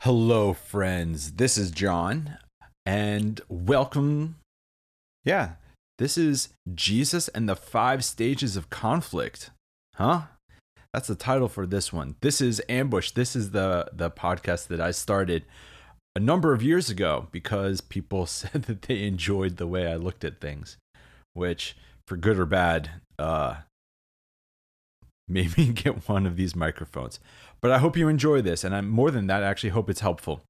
Hello, friends. This is John, and welcome. Yeah, this is Jesus and the Five Stages of Conflict. Huh? That's the title for this one. This is Ambush. This is the the podcast that I started a number of years ago because people said that they enjoyed the way I looked at things, which, for good or bad, uh, made me get one of these microphones. But I hope you enjoy this, and I'm more than that. I actually hope it's helpful.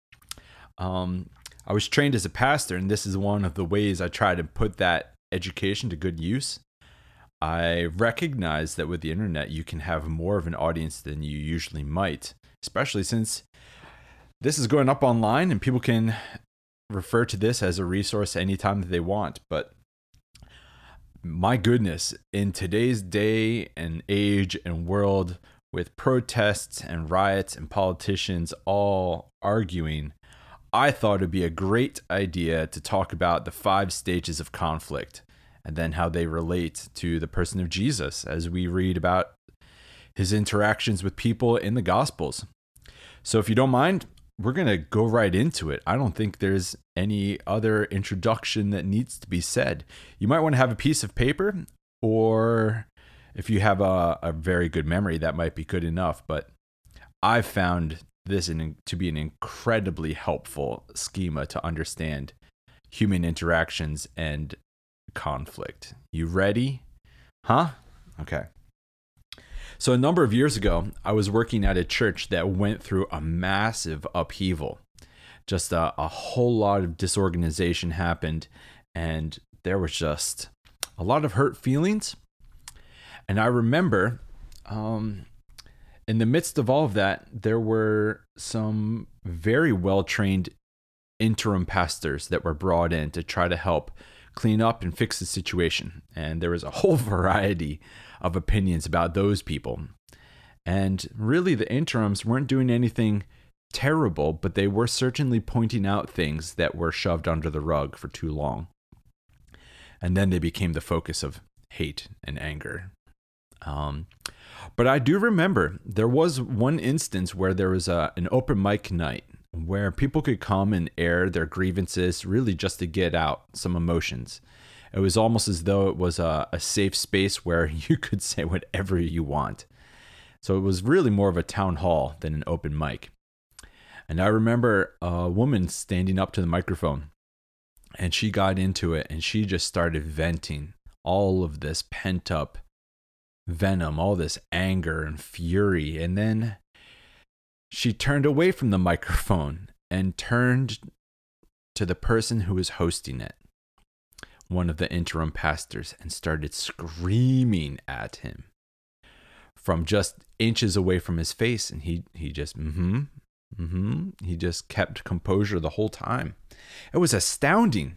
Um, I was trained as a pastor, and this is one of the ways I try to put that education to good use. I recognize that with the internet, you can have more of an audience than you usually might, especially since this is going up online and people can refer to this as a resource anytime that they want. But my goodness, in today's day and age and world, with protests and riots and politicians all arguing, I thought it'd be a great idea to talk about the five stages of conflict and then how they relate to the person of Jesus as we read about his interactions with people in the Gospels. So, if you don't mind, we're going to go right into it. I don't think there's any other introduction that needs to be said. You might want to have a piece of paper, or if you have a, a very good memory, that might be good enough. But I've found this in, to be an incredibly helpful schema to understand human interactions and conflict. You ready? Huh? Okay. So, a number of years ago, I was working at a church that went through a massive upheaval. Just a, a whole lot of disorganization happened, and there was just a lot of hurt feelings. And I remember um, in the midst of all of that, there were some very well trained interim pastors that were brought in to try to help clean up and fix the situation. And there was a whole variety of opinions about those people. And really, the interims weren't doing anything terrible, but they were certainly pointing out things that were shoved under the rug for too long. And then they became the focus of hate and anger. Um, but I do remember there was one instance where there was a, an open mic night where people could come and air their grievances really just to get out some emotions. It was almost as though it was a, a safe space where you could say whatever you want. So it was really more of a town hall than an open mic. And I remember a woman standing up to the microphone and she got into it and she just started venting all of this pent up venom, all this anger and fury. And then she turned away from the microphone and turned to the person who was hosting it, one of the interim pastors, and started screaming at him from just inches away from his face. And he, he just, mm hmm, mm hmm. He just kept composure the whole time. It was astounding.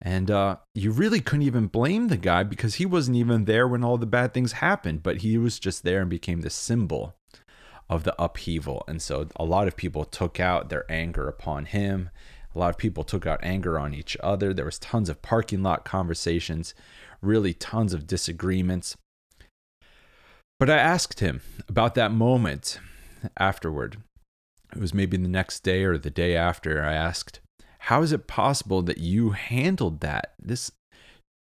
And uh, you really couldn't even blame the guy because he wasn't even there when all the bad things happened, but he was just there and became the symbol of the upheaval. And so a lot of people took out their anger upon him. A lot of people took out anger on each other. There was tons of parking lot conversations, really tons of disagreements. But I asked him about that moment afterward. It was maybe the next day or the day after. I asked, how is it possible that you handled that? This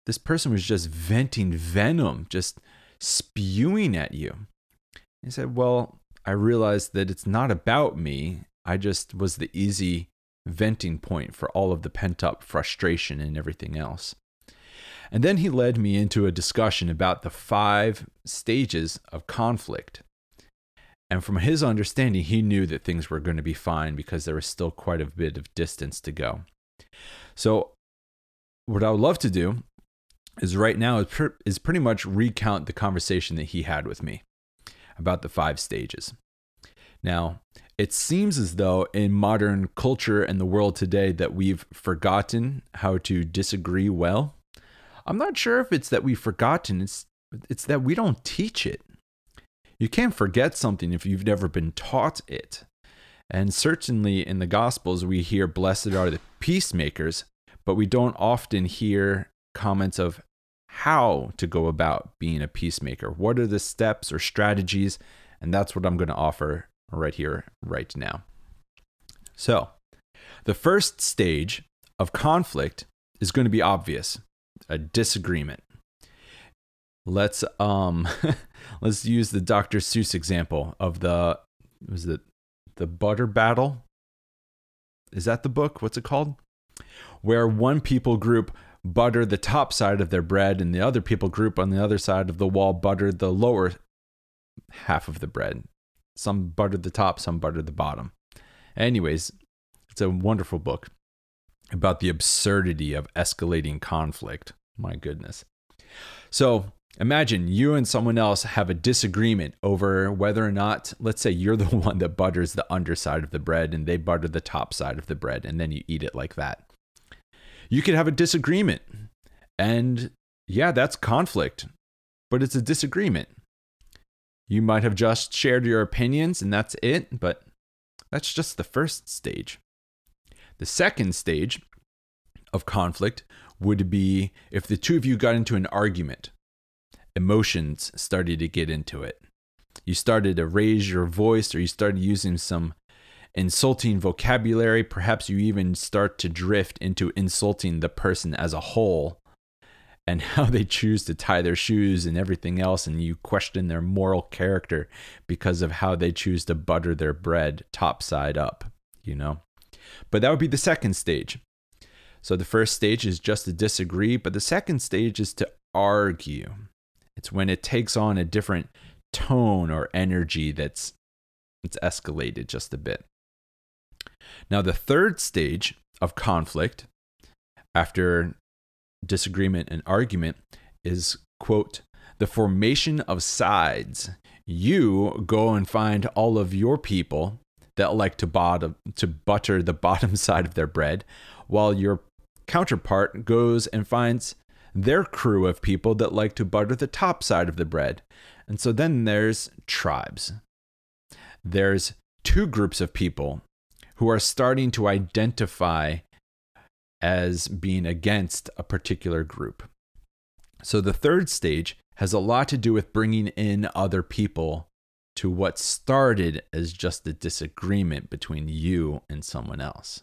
this person was just venting venom, just spewing at you. He said, Well, I realized that it's not about me. I just was the easy venting point for all of the pent up frustration and everything else. And then he led me into a discussion about the five stages of conflict. And from his understanding, he knew that things were going to be fine because there was still quite a bit of distance to go. So, what I would love to do is right now is, pretty much recount the conversation that he had with me about the five stages. Now, it seems as though in modern culture and the world today that we've forgotten how to disagree well. I'm not sure if it's that we've forgotten, it's it's that we don't teach it. You can't forget something if you've never been taught it. And certainly in the Gospels, we hear, Blessed are the peacemakers, but we don't often hear comments of how to go about being a peacemaker. What are the steps or strategies? And that's what I'm going to offer right here, right now. So, the first stage of conflict is going to be obvious a disagreement. Let's um let's use the Dr. Seuss example of the was it the butter battle? Is that the book? What's it called? Where one people group butter the top side of their bread and the other people group on the other side of the wall butter the lower half of the bread. Some buttered the top, some buttered the bottom. Anyways, it's a wonderful book about the absurdity of escalating conflict. My goodness. So imagine you and someone else have a disagreement over whether or not, let's say you're the one that butters the underside of the bread and they butter the top side of the bread, and then you eat it like that. You could have a disagreement. And yeah, that's conflict, but it's a disagreement. You might have just shared your opinions and that's it, but that's just the first stage. The second stage of conflict would be if the two of you got into an argument, emotions started to get into it. You started to raise your voice or you started using some insulting vocabulary. Perhaps you even start to drift into insulting the person as a whole and how they choose to tie their shoes and everything else. And you question their moral character because of how they choose to butter their bread top side up, you know? But that would be the second stage. So the first stage is just to disagree, but the second stage is to argue. It's when it takes on a different tone or energy that's it's escalated just a bit. Now the third stage of conflict after disagreement and argument is quote the formation of sides. You go and find all of your people that like to bottom to butter the bottom side of their bread, while your counterpart goes and finds their crew of people that like to butter the top side of the bread. And so then there's tribes. There's two groups of people who are starting to identify as being against a particular group. So the third stage has a lot to do with bringing in other people to what started as just a disagreement between you and someone else.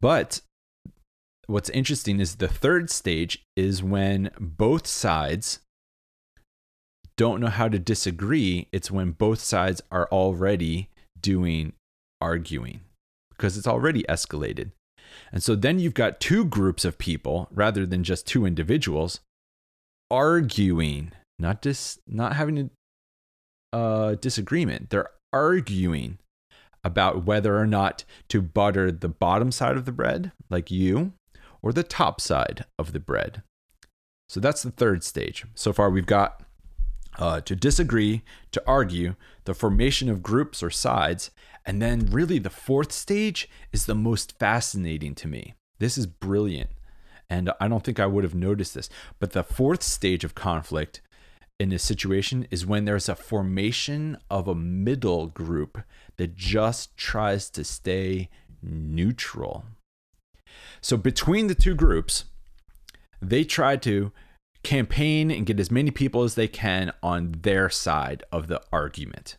But what's interesting is the third stage is when both sides don't know how to disagree. It's when both sides are already doing arguing because it's already escalated. And so then you've got two groups of people rather than just two individuals arguing, not just not having a uh, disagreement. They're arguing about whether or not to butter the bottom side of the bread, like you, or the top side of the bread. So that's the third stage. So far, we've got uh, to disagree, to argue, the formation of groups or sides, and then really the fourth stage is the most fascinating to me. This is brilliant. And I don't think I would have noticed this. But the fourth stage of conflict in this situation is when there's a formation of a middle group that just tries to stay neutral. So between the two groups, they try to campaign and get as many people as they can on their side of the argument.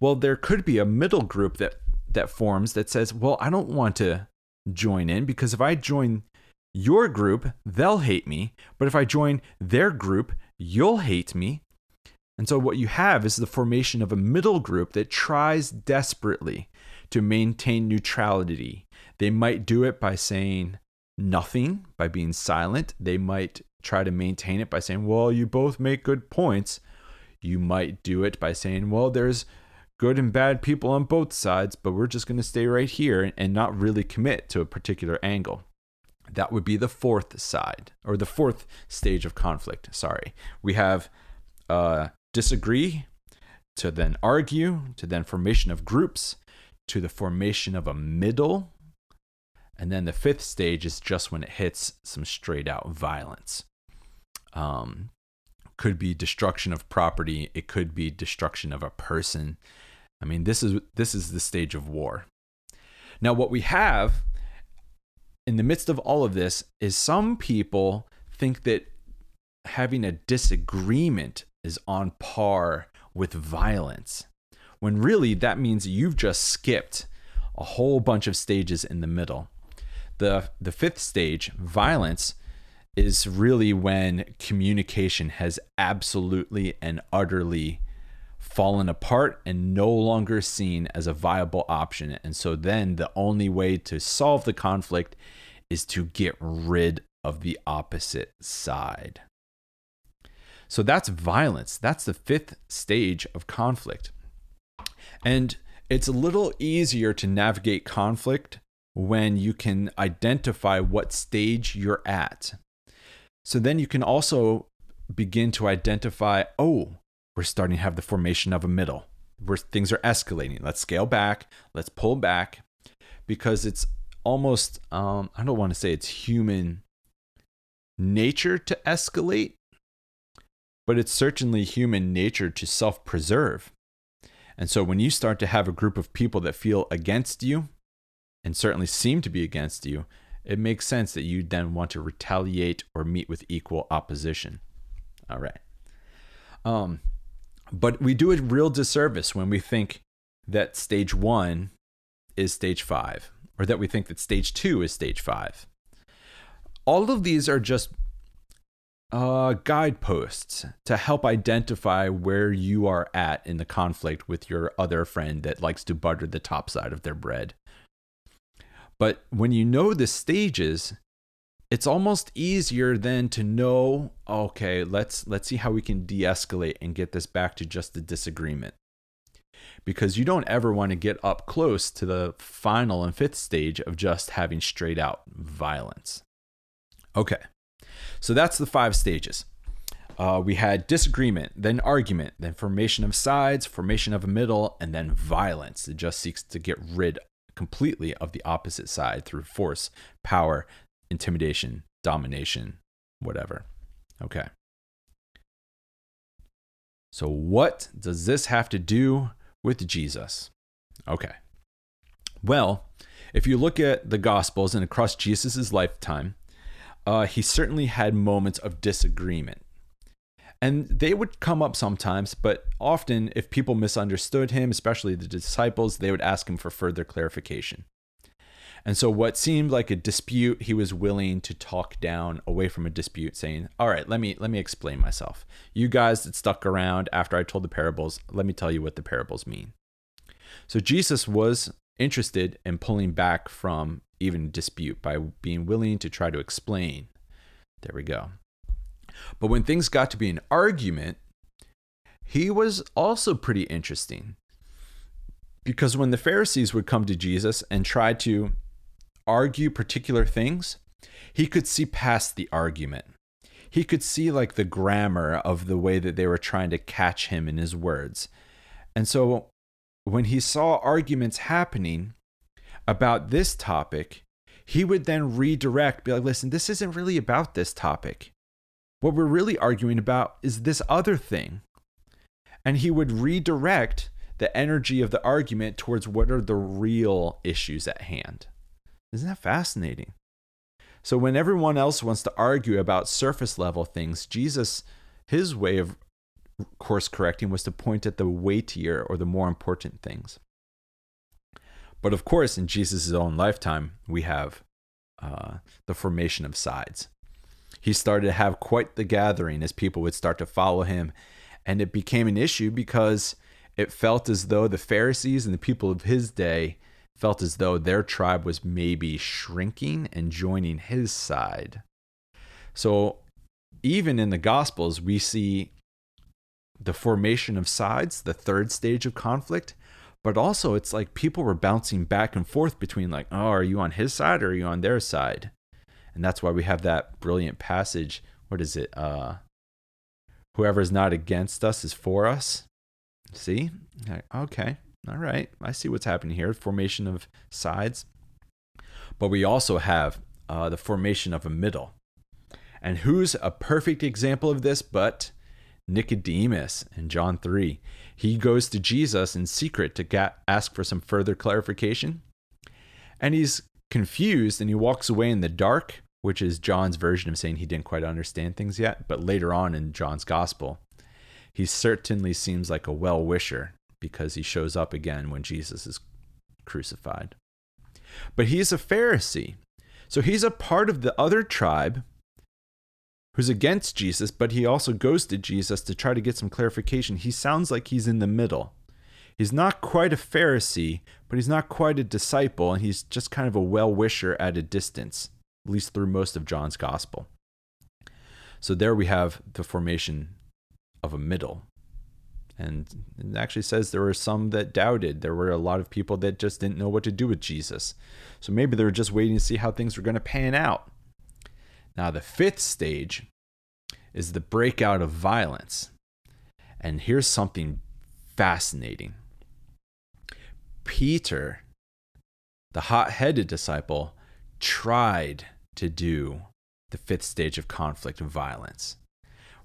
Well, there could be a middle group that that forms that says, "Well, I don't want to join in because if I join your group, they'll hate me, but if I join their group, you'll hate me. And so, what you have is the formation of a middle group that tries desperately to maintain neutrality. They might do it by saying nothing, by being silent. They might try to maintain it by saying, Well, you both make good points. You might do it by saying, Well, there's good and bad people on both sides, but we're just going to stay right here and not really commit to a particular angle. That would be the fourth side or the fourth stage of conflict. Sorry. We have uh, disagree to then argue to then formation of groups to the formation of a middle. And then the fifth stage is just when it hits some straight out violence. Um, could be destruction of property. It could be destruction of a person. I mean, this is this is the stage of war. Now, what we have in the midst of all of this is some people think that having a disagreement is on par with violence when really that means you've just skipped a whole bunch of stages in the middle. The, the fifth stage, violence, is really when communication has absolutely and utterly fallen apart and no longer seen as a viable option. And so then the only way to solve the conflict is to get rid of the opposite side. So that's violence. That's the fifth stage of conflict. And it's a little easier to navigate conflict when you can identify what stage you're at. So then you can also begin to identify oh, we're starting to have the formation of a middle where things are escalating. Let's scale back, let's pull back because it's almost, um, I don't want to say it's human nature to escalate, but it's certainly human nature to self preserve. And so when you start to have a group of people that feel against you and certainly seem to be against you, it makes sense that you then want to retaliate or meet with equal opposition. All right. Um, but we do a real disservice when we think that stage one is stage five, or that we think that stage two is stage five. All of these are just uh, guideposts to help identify where you are at in the conflict with your other friend that likes to butter the top side of their bread. But when you know the stages, it's almost easier then to know okay let's let's see how we can de-escalate and get this back to just a disagreement. Because you don't ever want to get up close to the final and fifth stage of just having straight out violence. Okay so that's the five stages. Uh, we had disagreement then argument then formation of sides formation of a middle and then violence. It just seeks to get rid completely of the opposite side through force power intimidation, domination, whatever. Okay. So, what does this have to do with Jesus? Okay. Well, if you look at the Gospels and across Jesus' lifetime, uh, he certainly had moments of disagreement. And they would come up sometimes, but often, if people misunderstood him, especially the disciples, they would ask him for further clarification. And so, what seemed like a dispute, he was willing to talk down away from a dispute, saying, "All right, let me let me explain myself. You guys that stuck around after I told the parables, let me tell you what the parables mean." So Jesus was interested in pulling back from even dispute by being willing to try to explain. There we go. But when things got to be an argument, he was also pretty interesting. Because when the Pharisees would come to Jesus and try to argue particular things, he could see past the argument. He could see like the grammar of the way that they were trying to catch him in his words. And so when he saw arguments happening about this topic, he would then redirect, be like, listen, this isn't really about this topic. What we're really arguing about is this other thing. And he would redirect the energy of the argument towards what are the real issues at hand. Isn't that fascinating? So when everyone else wants to argue about surface level things, Jesus, his way of course correcting was to point at the weightier or the more important things. But of course, in Jesus' own lifetime, we have uh, the formation of sides. He started to have quite the gathering as people would start to follow him. And it became an issue because it felt as though the Pharisees and the people of his day felt as though their tribe was maybe shrinking and joining his side. So even in the Gospels, we see the formation of sides, the third stage of conflict, but also it's like people were bouncing back and forth between, like, oh, are you on his side or are you on their side? And that's why we have that brilliant passage. What is it? Uh, Whoever is not against us is for us. See? Okay. All right, I see what's happening here. Formation of sides. But we also have uh, the formation of a middle. And who's a perfect example of this but Nicodemus in John 3? He goes to Jesus in secret to ga- ask for some further clarification. And he's confused and he walks away in the dark, which is John's version of saying he didn't quite understand things yet. But later on in John's gospel, he certainly seems like a well wisher because he shows up again when Jesus is crucified. But he's a Pharisee. So he's a part of the other tribe who's against Jesus, but he also goes to Jesus to try to get some clarification. He sounds like he's in the middle. He's not quite a Pharisee, but he's not quite a disciple, and he's just kind of a well wisher at a distance, at least through most of John's gospel. So there we have the formation of a middle. And it actually says there were some that doubted. There were a lot of people that just didn't know what to do with Jesus. So maybe they were just waiting to see how things were going to pan out. Now, the fifth stage is the breakout of violence. And here's something fascinating Peter, the hot headed disciple, tried to do the fifth stage of conflict and violence.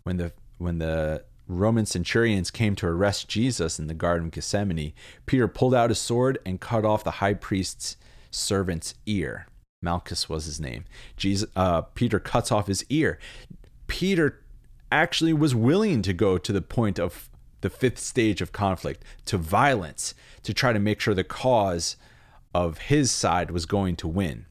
When the when the Roman centurions came to arrest Jesus in the Garden of Gethsemane, Peter pulled out his sword and cut off the high priest's servant's ear. Malchus was his name. Jesus, uh, Peter cuts off his ear. Peter actually was willing to go to the point of the fifth stage of conflict, to violence, to try to make sure the cause of his side was going to win.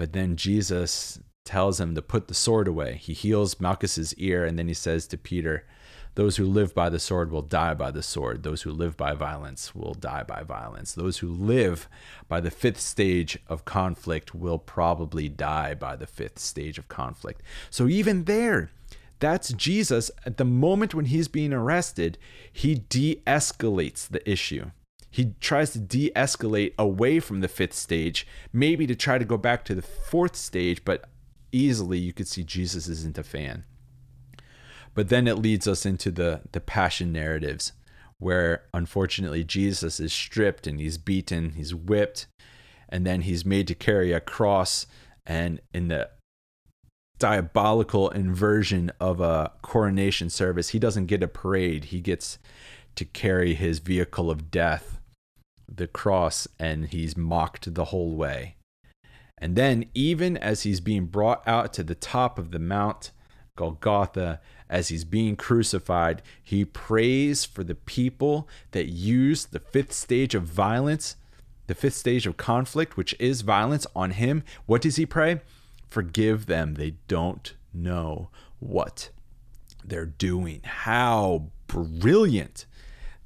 But then Jesus tells him to put the sword away. He heals Malchus's ear, and then he says to Peter, Those who live by the sword will die by the sword. Those who live by violence will die by violence. Those who live by the fifth stage of conflict will probably die by the fifth stage of conflict. So even there, that's Jesus. At the moment when he's being arrested, he de escalates the issue. He tries to de escalate away from the fifth stage, maybe to try to go back to the fourth stage, but easily you could see Jesus isn't a fan. But then it leads us into the, the passion narratives, where unfortunately Jesus is stripped and he's beaten, he's whipped, and then he's made to carry a cross. And in the diabolical inversion of a coronation service, he doesn't get a parade, he gets to carry his vehicle of death, the cross, and he's mocked the whole way. And then, even as he's being brought out to the top of the Mount Golgotha, as he's being crucified, he prays for the people that use the fifth stage of violence, the fifth stage of conflict, which is violence on him. What does he pray? Forgive them. They don't know what they're doing. How brilliant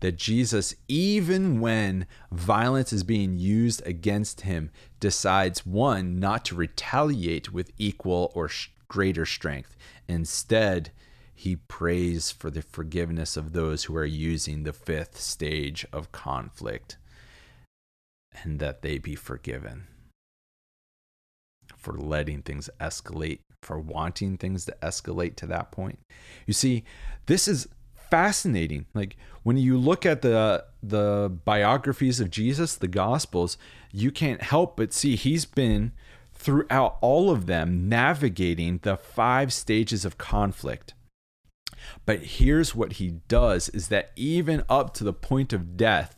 that Jesus, even when violence is being used against him, decides one, not to retaliate with equal or greater strength. Instead, he prays for the forgiveness of those who are using the fifth stage of conflict and that they be forgiven for letting things escalate, for wanting things to escalate to that point. You see, this is fascinating. Like when you look at the the biographies of Jesus, the gospels, you can't help but see he's been throughout all of them navigating the five stages of conflict. But here's what he does is that even up to the point of death,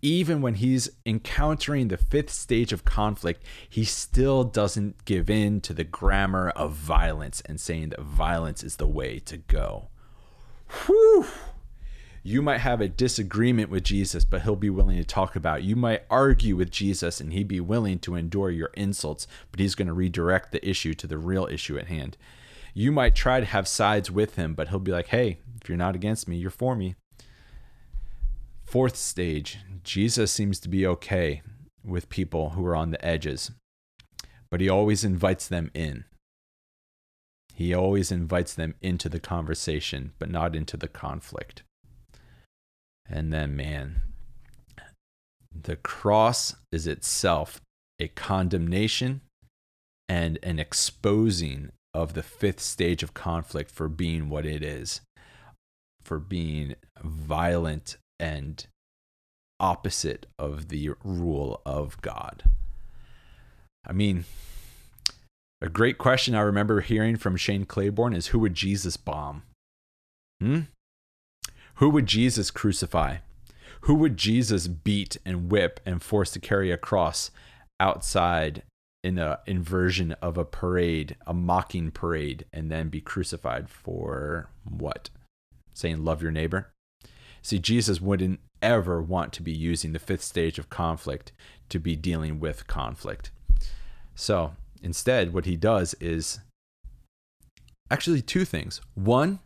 even when he's encountering the fifth stage of conflict, he still doesn't give in to the grammar of violence and saying that violence is the way to go. Whew. You might have a disagreement with Jesus, but he'll be willing to talk about. It. You might argue with Jesus and he'd be willing to endure your insults, but he's going to redirect the issue to the real issue at hand. You might try to have sides with him, but he'll be like, hey, if you're not against me, you're for me. Fourth stage Jesus seems to be okay with people who are on the edges, but he always invites them in. He always invites them into the conversation, but not into the conflict. And then, man, the cross is itself a condemnation and an exposing of the fifth stage of conflict for being what it is, for being violent and opposite of the rule of God. I mean, a great question I remember hearing from Shane Claiborne is who would Jesus bomb? Hmm? Who would Jesus crucify? Who would Jesus beat and whip and force to carry a cross outside in a inversion of a parade, a mocking parade, and then be crucified for what? Saying love your neighbor? See, Jesus wouldn't ever want to be using the fifth stage of conflict to be dealing with conflict. So instead, what he does is actually two things. One,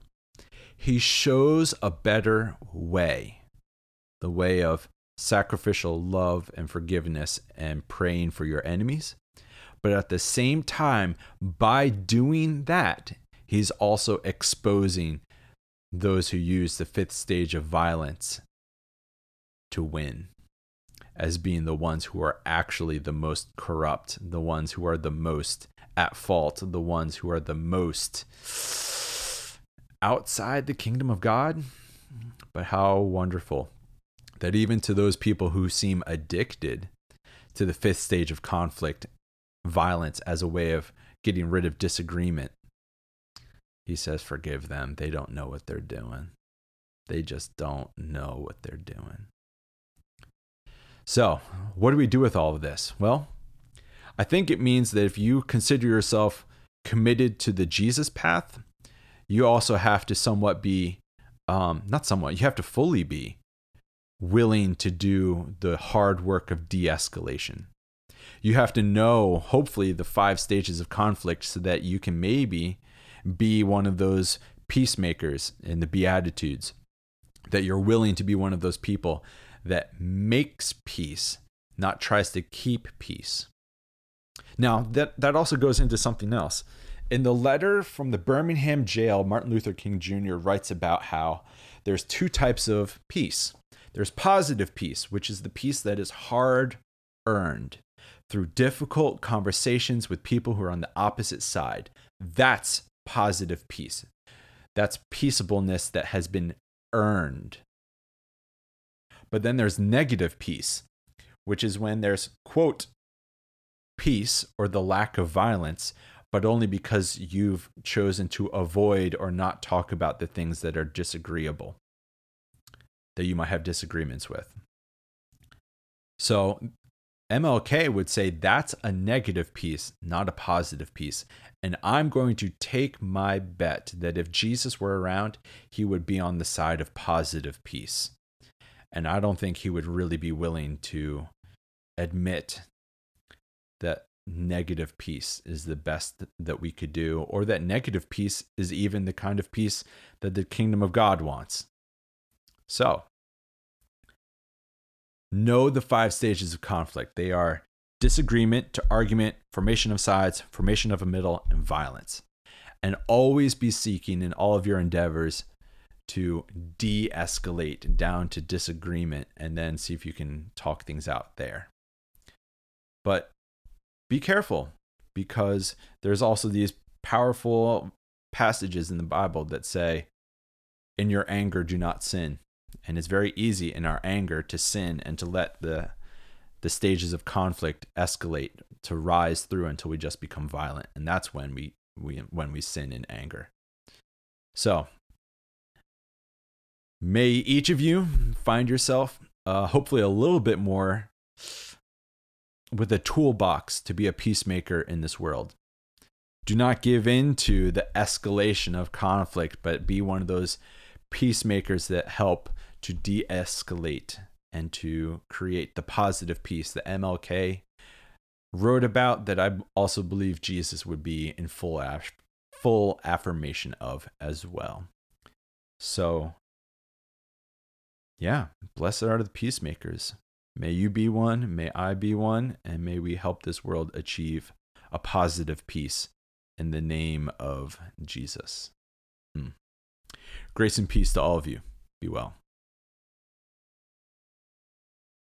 he shows a better way, the way of sacrificial love and forgiveness and praying for your enemies. But at the same time, by doing that, he's also exposing those who use the fifth stage of violence to win as being the ones who are actually the most corrupt, the ones who are the most at fault, the ones who are the most outside the kingdom of God. But how wonderful that even to those people who seem addicted to the fifth stage of conflict, violence as a way of getting rid of disagreement, he says, Forgive them. They don't know what they're doing. They just don't know what they're doing. So, what do we do with all of this? Well, I think it means that if you consider yourself committed to the Jesus path, you also have to somewhat be, um, not somewhat, you have to fully be willing to do the hard work of de escalation. You have to know, hopefully, the five stages of conflict so that you can maybe be one of those peacemakers in the Beatitudes, that you're willing to be one of those people that makes peace, not tries to keep peace. Now, that, that also goes into something else. In the letter from the Birmingham jail, Martin Luther King Jr. writes about how there's two types of peace. There's positive peace, which is the peace that is hard earned through difficult conversations with people who are on the opposite side. That's positive peace. That's peaceableness that has been earned. But then there's negative peace, which is when there's, quote, peace or the lack of violence, but only because you've chosen to avoid or not talk about the things that are disagreeable, that you might have disagreements with. So MLK would say that's a negative peace, not a positive peace. And I'm going to take my bet that if Jesus were around, he would be on the side of positive peace. And I don't think he would really be willing to admit that negative peace is the best that we could do, or that negative peace is even the kind of peace that the kingdom of God wants. So, know the five stages of conflict. They are disagreement to argument, formation of sides, formation of a middle, and violence. And always be seeking in all of your endeavors to de escalate down to disagreement and then see if you can talk things out there. But be careful because there's also these powerful passages in the Bible that say, In your anger, do not sin. And it's very easy in our anger to sin and to let the the stages of conflict escalate to rise through until we just become violent and that's when we, we when we sin in anger so May each of you find yourself, uh, hopefully, a little bit more with a toolbox to be a peacemaker in this world. Do not give in to the escalation of conflict, but be one of those peacemakers that help to de escalate and to create the positive peace that MLK wrote about that I also believe Jesus would be in full af- full affirmation of as well. So yeah, blessed are the peacemakers. May you be one, may I be one, and may we help this world achieve a positive peace in the name of Jesus. Hmm. Grace and peace to all of you. Be well.